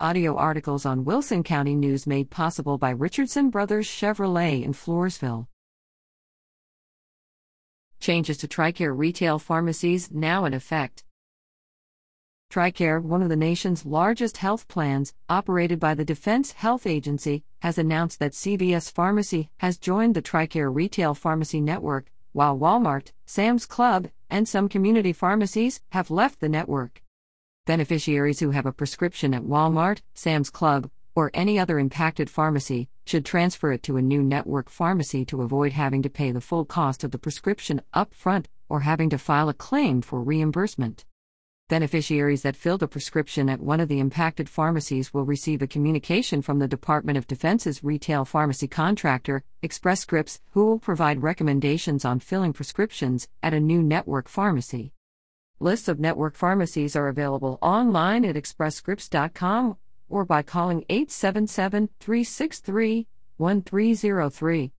Audio articles on Wilson County News made possible by Richardson Brothers Chevrolet in Floresville. Changes to TRICARE retail pharmacies now in effect. TRICARE, one of the nation's largest health plans, operated by the Defense Health Agency, has announced that CVS Pharmacy has joined the TRICARE retail pharmacy network, while Walmart, Sam's Club, and some community pharmacies have left the network. Beneficiaries who have a prescription at Walmart, Sam's Club, or any other impacted pharmacy should transfer it to a new network pharmacy to avoid having to pay the full cost of the prescription up front or having to file a claim for reimbursement. Beneficiaries that filled a prescription at one of the impacted pharmacies will receive a communication from the Department of Defense's retail pharmacy contractor, Express Scripts, who will provide recommendations on filling prescriptions at a new network pharmacy. Lists of network pharmacies are available online at expressscripts.com or by calling 877 363 1303.